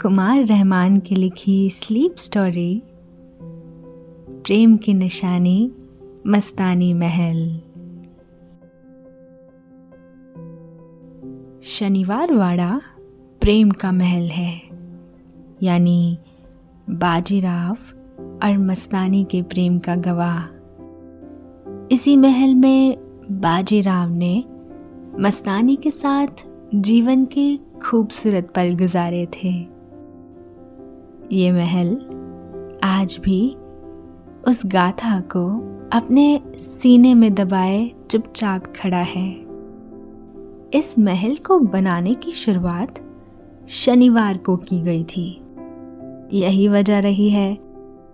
कुमार रहमान की लिखी sleep story, प्रेम की निशानी, मस्तानी महल। शनिवार वाड़ा प्रेम का महल है, यानी बाजीराव और मस्तानी के प्रेम का गवाह। इसी महल में बाजीराव ने मस्तानी के साथ जीवन के खूबसूरत पल गुजारे थे। ये महल आज भी उस गाथा को अपने सीने में दबाए चुपचाप खड़ा है। इस महल को बनाने की शुरुआत शनिवार को की गई थी। यही वजह रही है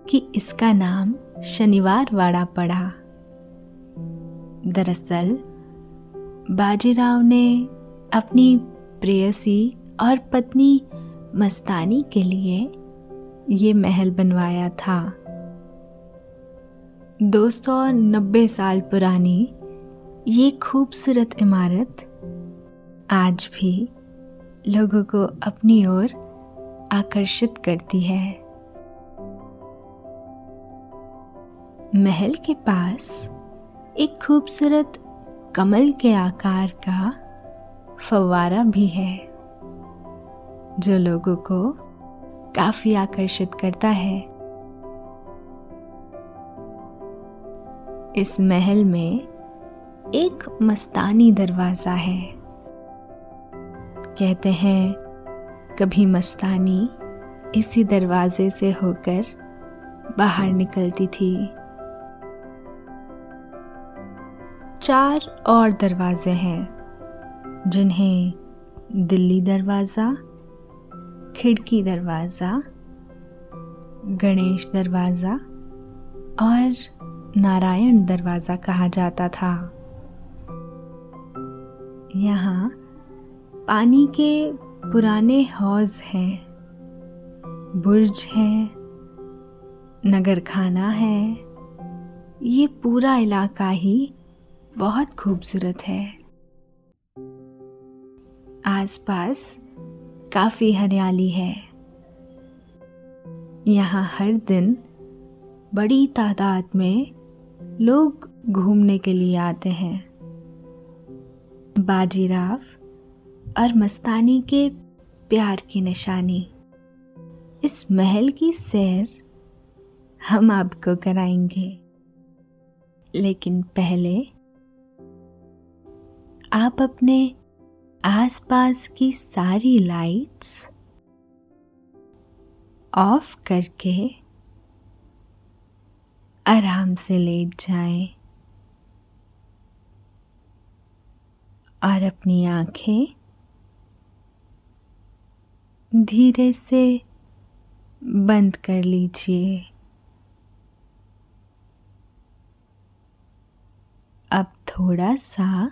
कि इसका नाम शनिवार वाड़ा पड़ा। दरअसल, बाजीराव ने अपनी प्रेयसी और पत्नी मस्तानी के लिए ये महल बनवाया था। 290 साल पुरानी ये खूबसूरत इमारत आज भी लोगों को अपनी ओर आकर्षित करती है। महल के पास एक खूबसूरत कमल के आकार का फवारा भी है, जो लोगों को काफ़ी आकर्षित करता है। इस महल में एक मस्तानी दरवाज़ा है। कहते हैं, कभी मस्तानी इसी दरवाजे से होकर बाहर निकलती थी। चार और दरवाजे हैं, जिन्हें दिल्ली दरवाज़ा खिड़की दरवाज़ा, गणेश दरवाज़ा और नारायण दरवाज़ा कहा जाता था। यहाँ पानी के पुराने हौज हैं, बुर्ज है नगर खाना है। ये पूरा इलाका ही बहुत खूबसूरत है। आसपास काफ़ी हरियाली है। यहाँ हर दिन बड़ी तादाद में लोग घूमने के लिए आते हैं। बाजीराव और मस्तानी के प्यार की निशानी। इस महल की सैर हम आपको कराएँगे। लेकिन पहले आप अपने आसपास की सारी लाइट्स ऑफ़ करके आराम से लेट जाएँ और अपनी आँखें धीरे से बंद कर लीजिए। अब थोड़ा सा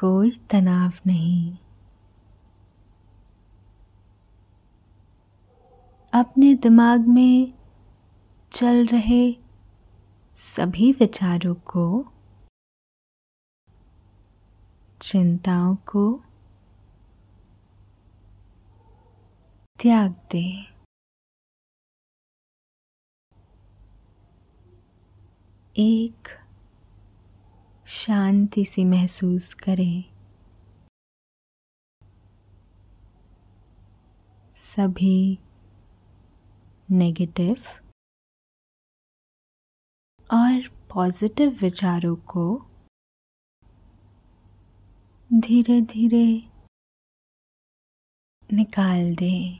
कोई तनाव नहीं। अपने दिमाग में चल रहे सभी विचारों को, चिंताओं को त्याग दे। एक शांति सी महसूस करें। सभी नेगेटिव और पॉजिटिव विचारों को धीरे धीरे निकाल दें।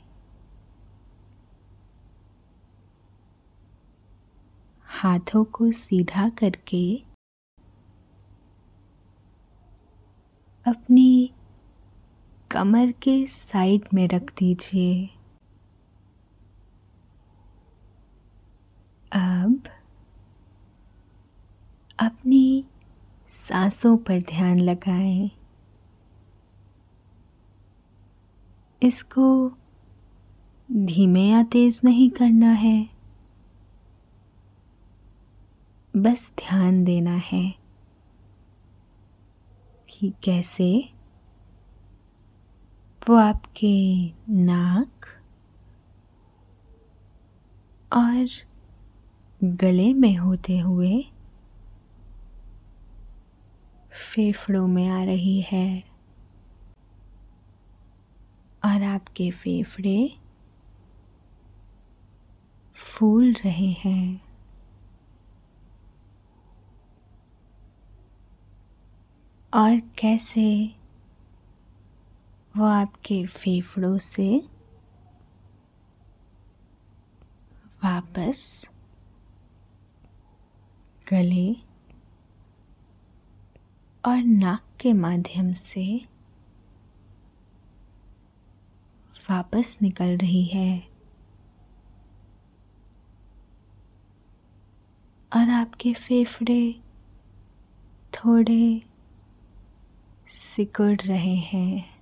हाथों को सीधा करके अपनी कमर के साइड में रख दीजिए। अब अपनी सांसों पर ध्यान लगाएँ। इसको धीमे या तेज नहीं करना है। बस ध्यान देना है। कि कैसे? वो आपके नाक और गले में होते हुए फेफड़ों में आ रही है और आपके फेफड़े फूल रहे हैं। और कैसे वो आपके फेफड़ों से वापस गले और नाक के माध्यम से वापस निकल रही है। और आपके फेफड़े थोड़े सिकुड़ रहे हैं।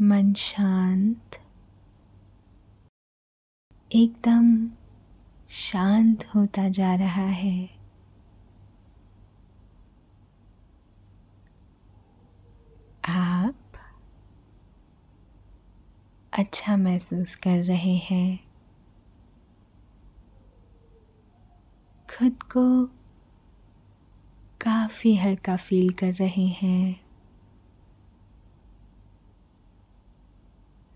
मन शांत। एकदम शांत होता जा रहा है। आप अच्छा महसूस कर रहे हैं। खुद को काफ़ी हल्का फील कर रहे हैं।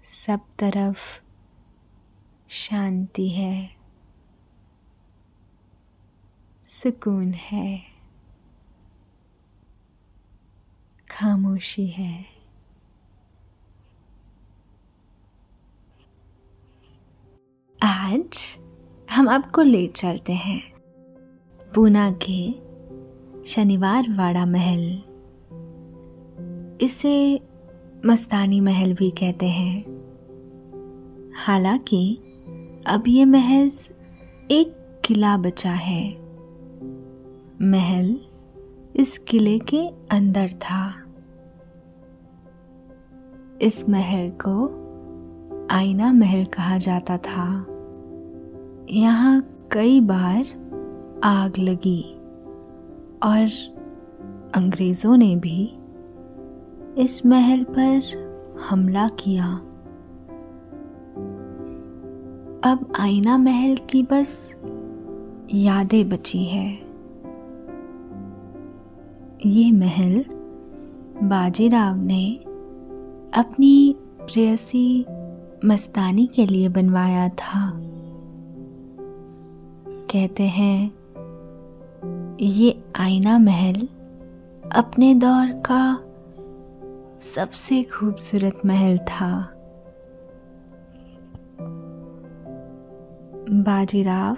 सब तरफ़ शांति है। सुकून है। खामोशी है। आज हम आपको ले चलते हैं। पूना के शनिवार वाड़ा महल। इसे मस्तानी महल भी कहते हैं। हालाँकि, अब ये महज एक किला बचा है। महल इस किले के अंदर था। इस महल को आईना महल कहा जाता था। यहाँ कई बार आग लगी। और अंग्रेज़ों ने भी इस महल पर हमला किया। अब आईना महल की बस यादें बची है। ये महल बाजीराव ने अपनी प्रेयसी मस्तानी के लिए बनवाया था। कहते हैं ये आईना महल अपने दौर का सबसे खूबसूरत महल था। बाजीराव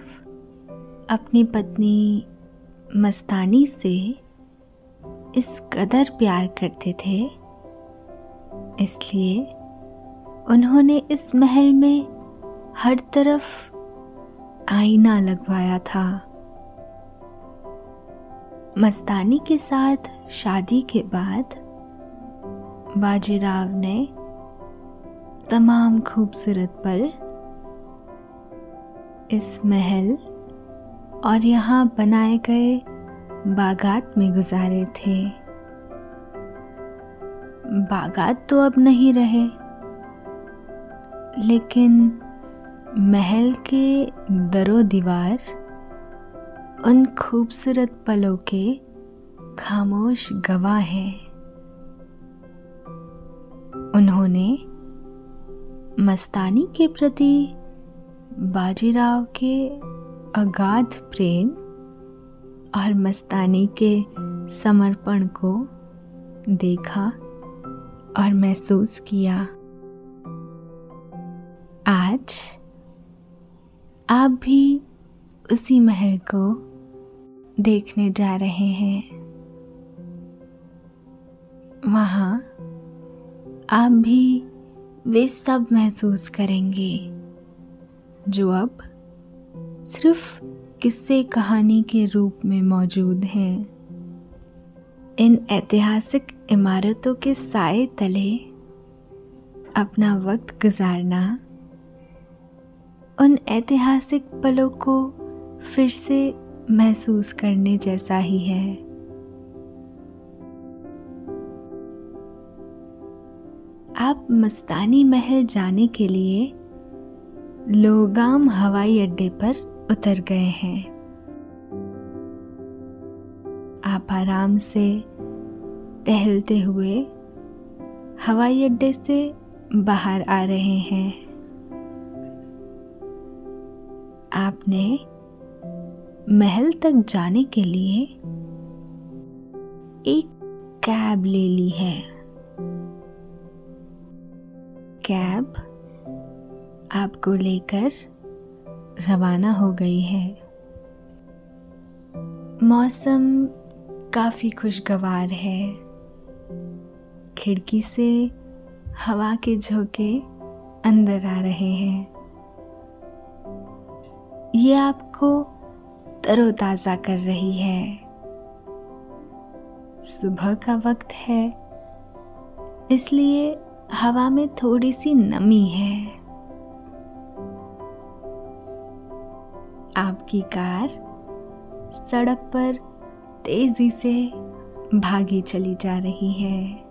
अपनी पत्नी मस्तानी से इस कदर प्यार करते थे, इसलिए उन्होंने इस महल में हर तरफ़ आईना लगवाया था। मस्तानी के साथ शादी के बाद बाजीराव ने तमाम खूबसूरत पल इस महल और यहाँ बनाए गए बागात में गुजारे थे। बागात तो अब नहीं रहे, लेकिन महल के दरो दीवार उन खूबसूरत पलों के खामोश गवाह हैं। उन्होंने मस्तानी के प्रति बाजीराव के अगाध प्रेम और मस्तानी के समर्पण को देखा और महसूस किया। आज आप भी उसी महल को देखने जा रहे हैं। वहाँ आप भी वे सब महसूस करेंगे, जो अब सिर्फ़ किस्से कहानी के रूप में मौजूद हैं। इन ऐतिहासिक इमारतों के साए तले अपना वक्त गुजारना, उन ऐतिहासिक पलों को फिर से महसूस करने जैसा ही है। आप मस्तानी महल जाने के लिए लोगाम हवाई अड्डे पर उतर गए हैं। आप आराम से टहलते हुए हवाई अड्डे से बाहर आ रहे हैं। आपने महल तक जाने के लिए एक कैब ले ली है। कैब आपको लेकर रवाना हो गई है। मौसम काफ़ी खुशगवार है। खिड़की से हवा के झोंके अंदर आ रहे हैं। ये आपको तरोताजा कर रही है। सुबह का वक्त है, इसलिए हवा में थोड़ी सी नमी है। आपकी कार सड़क पर तेज़ी से भागी चली जा रही है।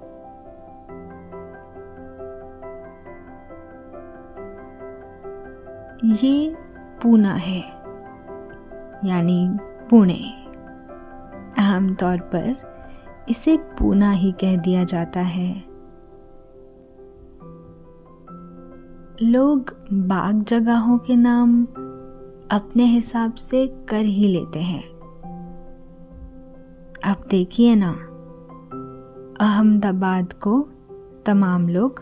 ये पूना है। यानी पुणे। आमतौर पर इसे पूना ही कह दिया जाता है। लोग बाग जगहों के नाम अपने हिसाब से कर ही लेते हैं। अब देखिए ना, अहमदाबाद को तमाम लोग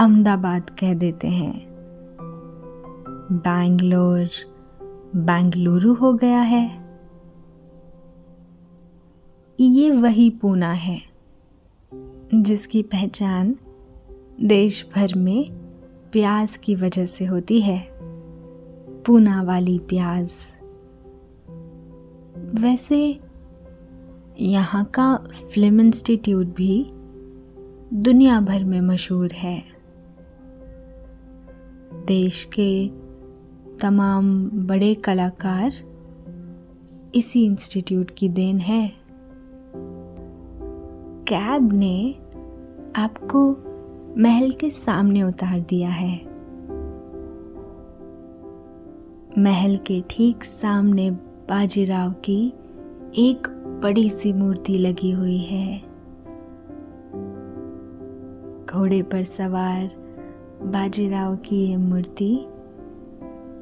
अहमदाबाद कह देते हैं। बैंगलोर बेंगलुरु हो गया है। ये वही पूना है, जिसकी पहचान देश भर में प्याज की वजह से होती है। पूना वाली प्याज वैसे, यहाँ का फ़िल्म इंस्टीट्यूट भी दुनिया भर में मशहूर है। देश के तमाम बड़े कलाकार इसी इंस्टीट्यूट की देन है। कैब ने आपको महल के सामने उतार दिया है। महल के ठीक सामने बाजीराव की एक बड़ी सी मूर्ति लगी हुई है। घोड़े पर सवार बाजीराव की ये मूर्ति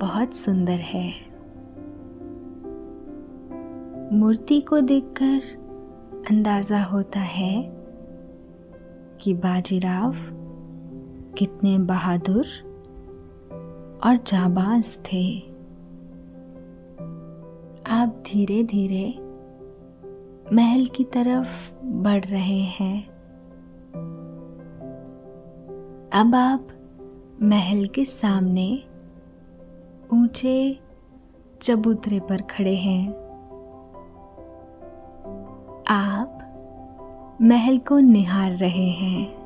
बहुत सुंदर है। मूर्ति को देखकर अंदाज़ा होता है कि बाजीराव कितने बहादुर और जाबाज थे। आप धीरे धीरे महल की तरफ़ बढ़ रहे हैं। अब आप महल के सामने ऊँचे चबूतरे पर खड़े हैं। आप महल को निहार रहे हैं।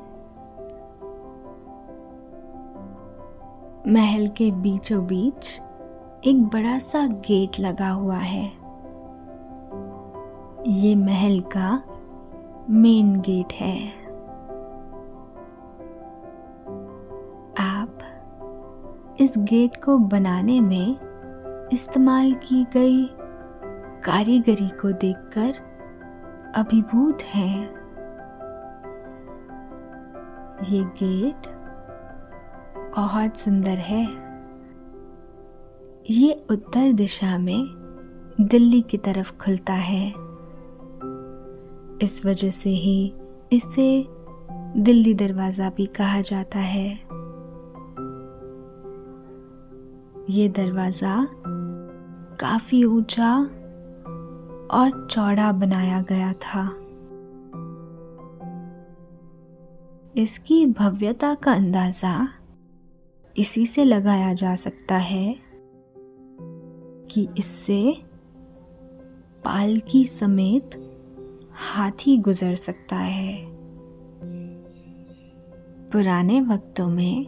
महल के बीचों बीच एक बड़ा सा गेट लगा हुआ है। ये महल का मेन गेट है। इस गेट को बनाने में इस्तेमाल की गई कारीगरी को देखकर अभिभूत हैं। ये गेट बहुत सुंदर है। ये उत्तर दिशा में दिल्ली की तरफ़ खुलता है। इस वजह से ही इसे दिल्ली दरवाज़ा भी कहा जाता है। ये दरवाज़ा काफ़ी ऊँचा और चौड़ा बनाया गया था। इसकी भव्यता का अंदाज़ा इसी से लगाया जा सकता है कि इससे पालकी समेत हाथी गुजर सकता है। पुराने वक्तों में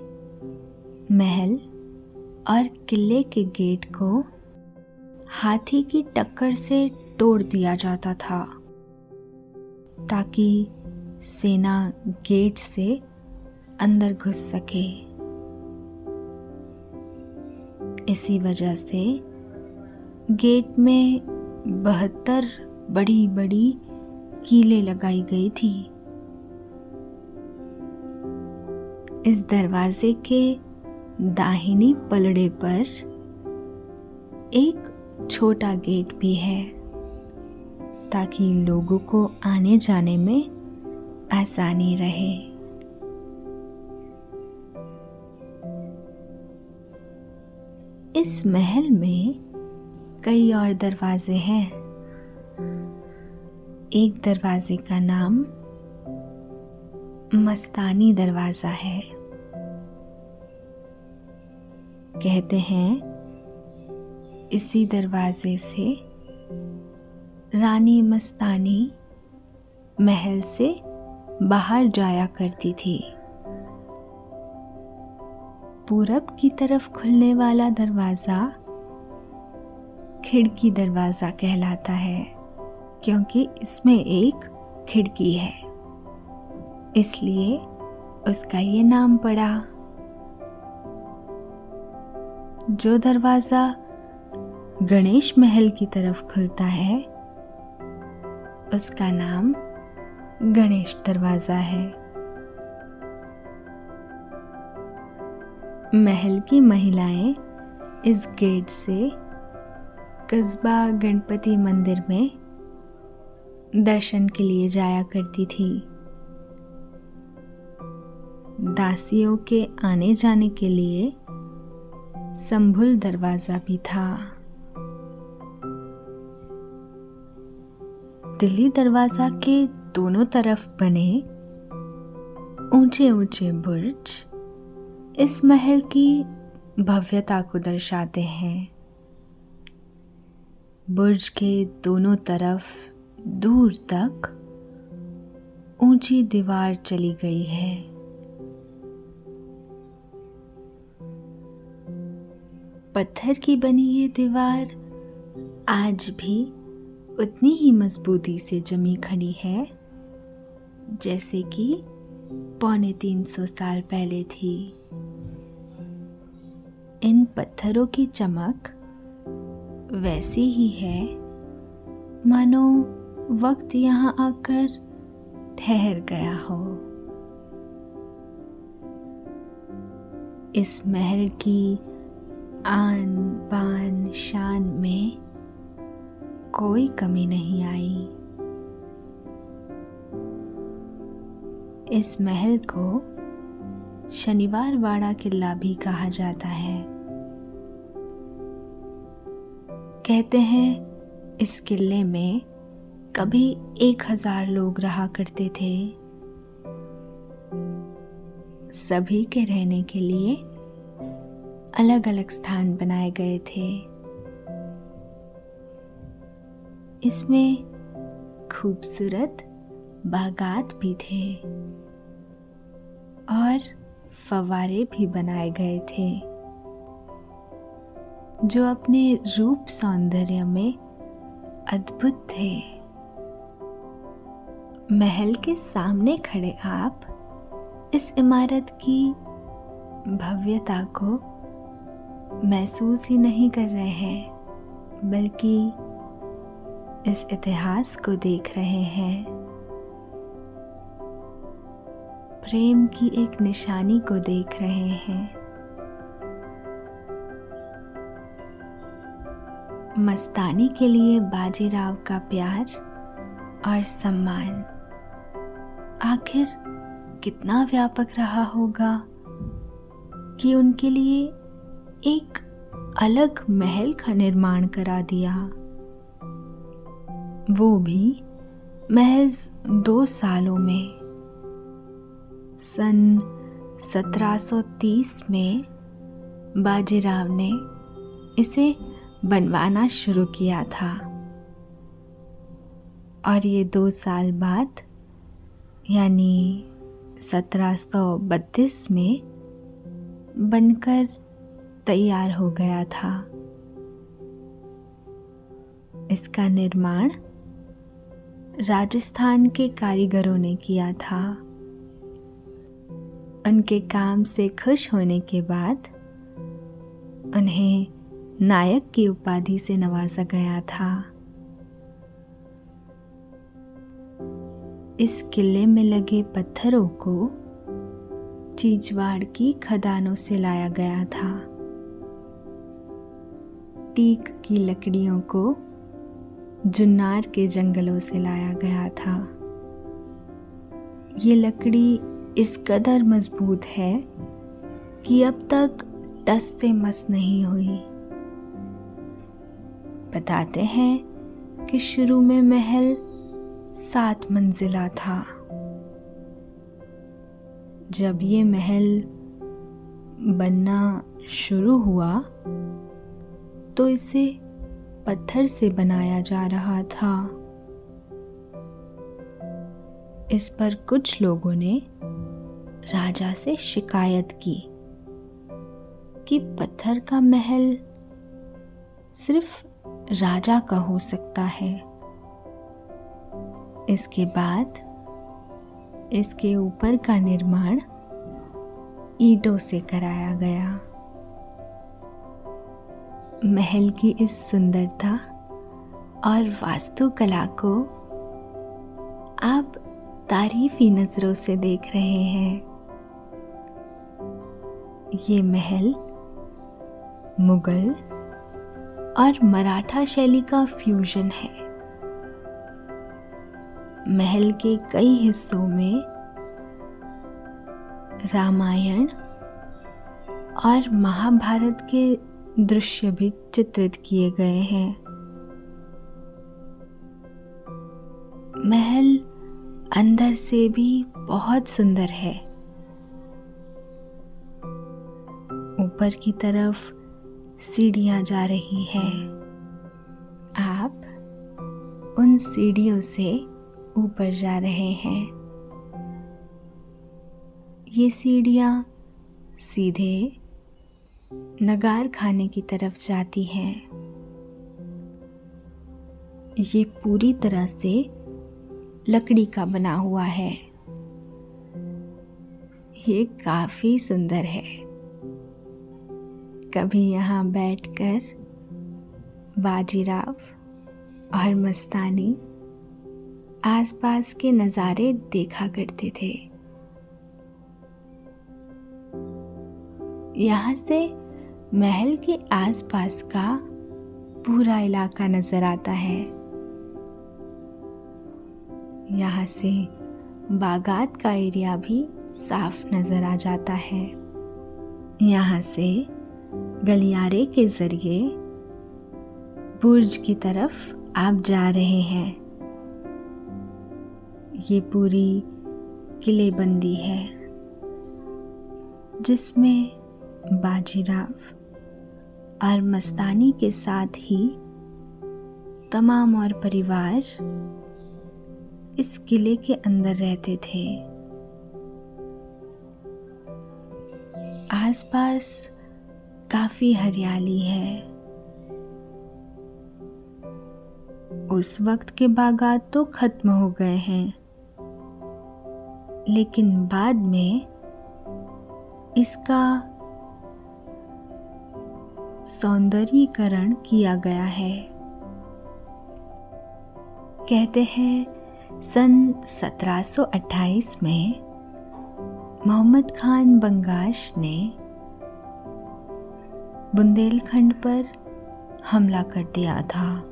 महल और किले के गेट को हाथी की टक्कर से तोड़ दिया जाता था, ताकि सेना गेट से अंदर घुस सके। इसी वजह से गेट में बहत्तर बड़ी बड़ी कीले लगाई गई थी। इस दरवाजे के दाहिनी पलड़े पर एक छोटा गेट भी है, ताकि लोगों को आने जाने में आसानी रहे। इस महल में कई और दरवाजे हैं। एक दरवाजे का नाम मस्तानी दरवाज़ा है। कहते हैं, इसी दरवाजे से रानी मस्तानी महल से बाहर जाया करती थी। पूरब की तरफ़ खुलने वाला दरवाज़ा खिड़की दरवाज़ा कहलाता है, क्योंकि इसमें एक खिड़की है। इसलिए उसका ये नाम पड़ा। जो दरवाज़ा गणेश महल की तरफ़ खुलता है, उसका नाम गणेश दरवाज़ा है। महल की महिलाएँ इस गेट से कस्बा गणपति मंदिर में दर्शन के लिए जाया करती थी। दासियों के आने जाने के लिए संभुल दरवाज़ा भी था। दिल्ली दरवाज़ा के दोनों तरफ़ बने ऊँचे ऊँचे बुर्ज इस महल की भव्यता को दर्शाते हैं। बुर्ज के दोनों तरफ़ दूर तक ऊँची दीवार चली गई है। पत्थर की बनी ये दीवार, आज भी उतनी ही मजबूती से जमी खड़ी है, जैसे कि पौने तीन सौ साल पहले थी। इन पत्थरों की चमक वैसी ही है। मानो वक्त यहाँ आकर ठहर गया हो। इस महल की आन बान शान में कोई कमी नहीं आई। इस महल को शनिवार वाड़ा किला भी कहा जाता है। कहते हैं, इस किले में कभी एक हज़ार लोग रहा करते थे। सभी के रहने के लिए अलग अलग स्थान बनाए गए थे। इसमें खूबसूरत बागात भी थे और फवारे भी बनाए गए थे, जो अपने रूप सौंदर्य में अद्भुत थे। महल के सामने खड़े आप इस इमारत की भव्यता को महसूस ही नहीं कर रहे हैं, बल्कि इस इतिहास को देख रहे हैं। प्रेम की एक निशानी को देख रहे हैं। मस्तानी के लिए बाजीराव का प्यार और सम्मान। आखिर कितना व्यापक रहा होगा कि उनके लिए एक अलग महल का निर्माण करा दिया। वो भी महज दो सालों में। सन 1730 में बाजीराव ने इसे बनवाना शुरू किया था। और ये दो साल बाद, यानी 1732 में, बनकर तैयार हो गया था। इसका निर्माण राजस्थान के कारीगरों ने किया था। उनके काम से खुश होने के बाद उन्हें नायक की उपाधि से नवाजा गया था। इस किले में लगे पत्थरों को चीजवाड़ की खदानों से लाया गया था। टीक की लकड़ियों को जुन्नार के जंगलों से लाया गया था। ये लकड़ी इस कदर मज़बूत है कि अब तक टस से मस नहीं हुई। बताते हैं कि शुरू में महल सात मंजिला था। जब ये महल बनना शुरू हुआ तो इसे पत्थर से बनाया जा रहा था। इस पर कुछ लोगों ने राजा से शिकायत की कि पत्थर का महल सिर्फ़ राजा का हो सकता है। इसके बाद इसके ऊपर का निर्माण ईंटों से कराया गया। महल की इस सुंदरता और वास्तुकला को आप तारीफी नज़रों से देख रहे हैं। ये महल मुगल और मराठा शैली का फ्यूजन है। महल के कई हिस्सों में रामायण और महाभारत के दृश्य भी चित्रित किए गए हैं। महल अंदर से भी बहुत सुंदर है। ऊपर की तरफ़ सीढ़ियाँ जा रही है। आप उन सीढ़ियों से ऊपर जा रहे हैं। ये सीढ़ियाँ सीधे नगार खाने की तरफ़ जाती है। ये पूरी तरह से लकड़ी का बना हुआ है। ये काफ़ी सुंदर है। कभी यहाँ बैठकर बाजीराव और मस्तानी आसपास के नज़ारे देखा करते थे। यहाँ से महल के आसपास का पूरा इलाका नज़र आता है। यहाँ से बागात का एरिया भी साफ़ नज़र आ जाता है। यहाँ से गलियारे के ज़रिए बुर्ज की तरफ़ आप जा रहे हैं। ये पूरी किलेबंदी है, जिसमें बाजीराव और मस्तानी के साथ ही तमाम और परिवार इस किले के अंदर रहते थे। आसपास काफ़ी हरियाली है। उस वक्त के बागात तो खत्म हो गए हैं। लेकिन बाद में इसका सौंदर्यीकरण किया गया है। कहते हैं, सन 1728 में मोहम्मद खान बंगाश ने बुंदेलखंड पर हमला कर दिया था।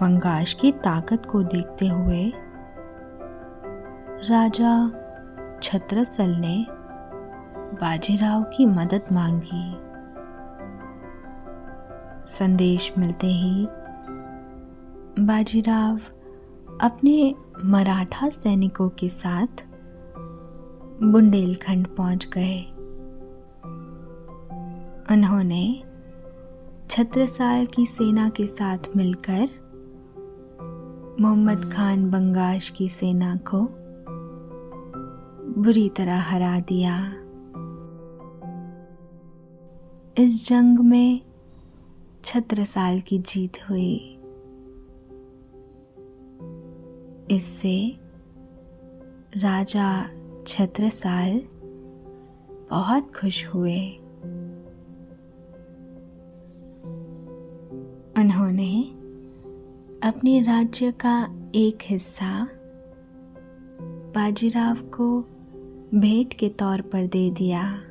बंगाश की ताकत को देखते हुए राजा छत्रसल ने बाजीराव की मदद मांगी। संदेश मिलते ही बाजीराव अपने मराठा सैनिकों के साथ बुंदेलखंड पहुँच गए। उन्होंने छत्रसाल की सेना के साथ मिलकर मोहम्मद खान बंगाश की सेना को बुरी तरह हरा दिया। इस जंग में छत्रसाल की जीत हुई। इससे राजा छत्रसाल बहुत खुश हुए। उन्होंने अपने राज्य का एक हिस्सा बाजीराव को भेंट के तौर पर दे दिया।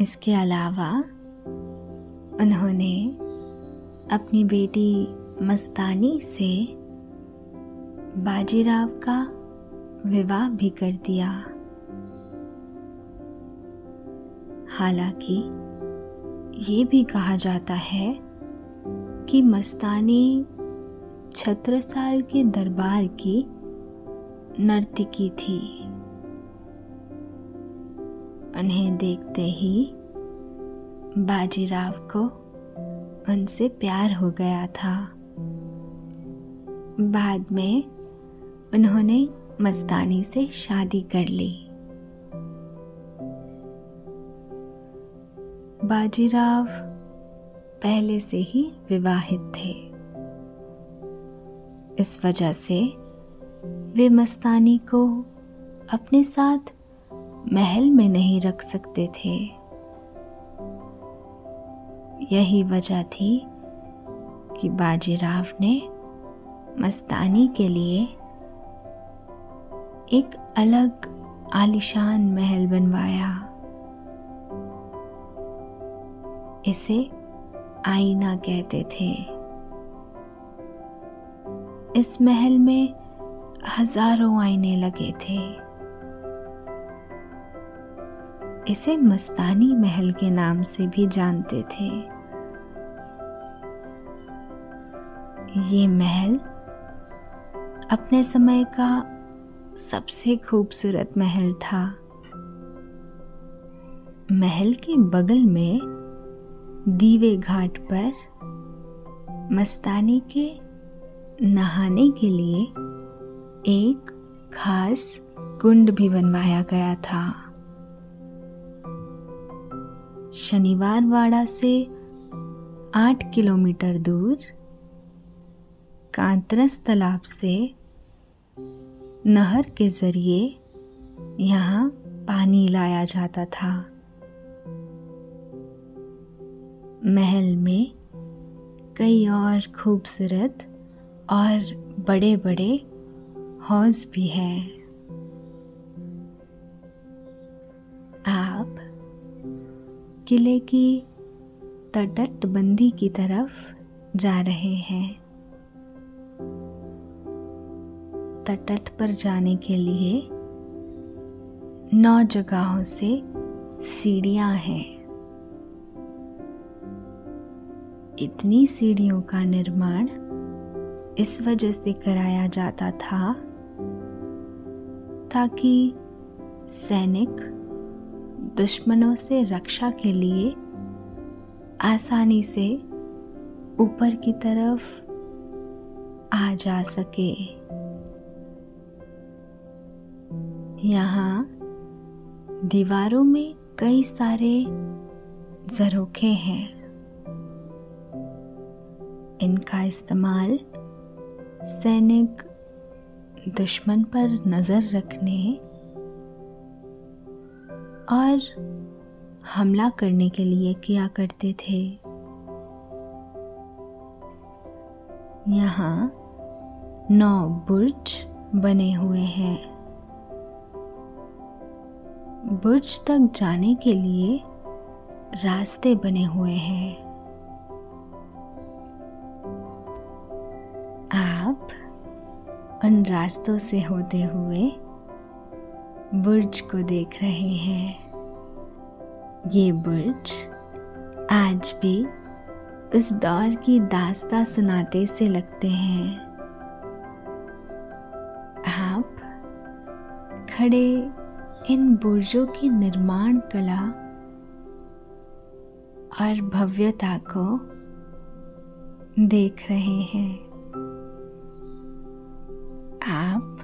इसके अलावा उन्होंने अपनी बेटी मस्तानी से बाजीराव का विवाह भी कर दिया। हालाँकि ये भी कहा जाता है कि मस्तानी छत्रसाल के दरबार की नर्तकी थी। उन्हें देखते ही बाजीराव को उनसे प्यार हो गया था। बाद में उन्होंने मस्तानी से शादी कर ली। बाजीराव पहले से ही विवाहित थे। इस वजह से वे मस्तानी को अपने साथ महल में नहीं रख सकते थे। यही वजह थी कि बाजीराव ने मस्तानी के लिए एक अलग आलिशान महल बनवाया। इसे आईना कहते थे। इस महल में हज़ारों आईने लगे थे। इसे मस्तानी महल के नाम से भी जानते थे। ये महल अपने समय का सबसे खूबसूरत महल था। महल के बगल में दीवे घाट पर मस्तानी के नहाने के लिए एक खास कुंड भी बनवाया गया था। शनिवार वाड़ा से आठ किलोमीटर दूर कांतरस तालाब से नहर के ज़रिए यहाँ पानी लाया जाता था। महल में कई और खूबसूरत और बड़े बड़े हौज भी हैं। आप किले की तटबंदी की तरफ़ जा रहे हैं। तट पर जाने के लिए नौ जगहों से सीढ़ियाँ हैं। इतनी सीढ़ियों का निर्माण इस वजह से कराया जाता था ताकि सैनिक दुश्मनों से रक्षा के लिए आसानी से ऊपर की तरफ़ आ जा सके। यहाँ दीवारों में कई सारे जरोखे हैं। इनका इस्तेमाल सैनिक दुश्मन पर नज़र रखने और हमला करने के लिए किया करते थे। यहाँ नौ बुर्ज बने हुए हैं। बुर्ज तक जाने के लिए रास्ते बने हुए हैं। आप उन रास्तों से होते हुए बुर्ज को देख रहे हैं। ये बुर्ज आज भी उस दौर की दास्ता सुनाते से लगते हैं। आप खड़े इन बुर्जों की निर्माण कला और भव्यता को देख रहे हैं। आप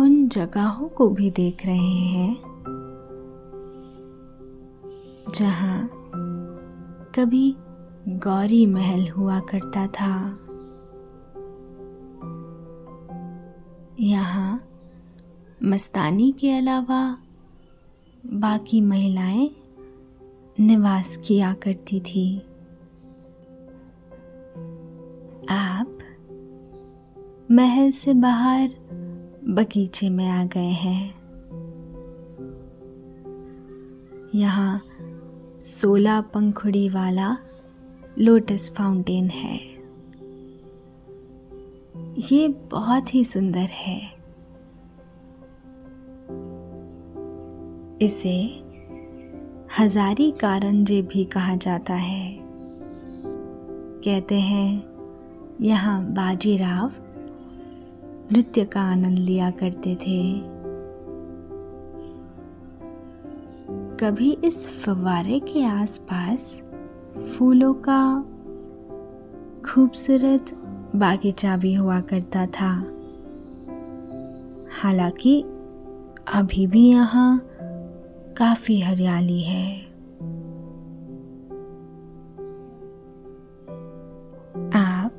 उन जगहों को भी देख रहे हैं जहाँ कभी गौरी महल हुआ करता था। यहाँ मस्तानी के अलावा बाकी महिलाएँ निवास किया करती थी। आप महल से बाहर बगीचे में आ गए हैं। यहाँ सोलह पंखुड़ी वाला लोटस फाउंटेन है। ये बहुत ही सुंदर है। इसे हजारी कारंजे भी कहा जाता है। कहते हैं, यहाँ बाजीराव नृत्य का आनंद लिया करते थे। कभी इस फवारे के आसपास फूलों का खूबसूरत बागीचा भी हुआ करता था। हालाँकि अभी भी यहाँ काफ़ी हरियाली है। आप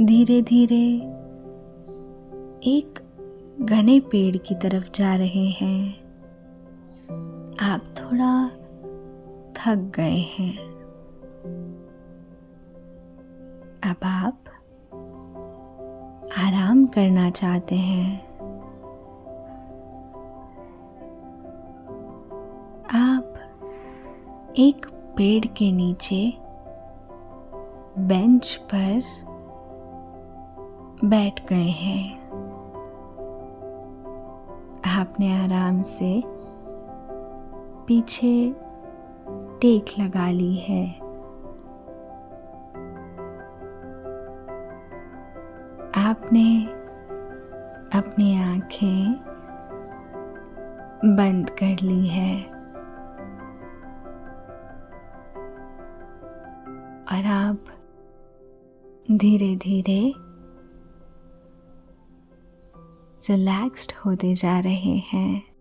धीरे धीरे एक घने पेड़ की तरफ़ जा रहे हैं। आप थोड़ा थक गए हैं। अब आप आराम करना चाहते हैं। एक पेड़ के नीचे बेंच पर बैठ गए हैं। आपने आराम से पीछे टेक लगा ली है। आपने अपनी आँखें बंद कर ली है। धीरे धीरे रिलैक्स्ड होते जा रहे हैं।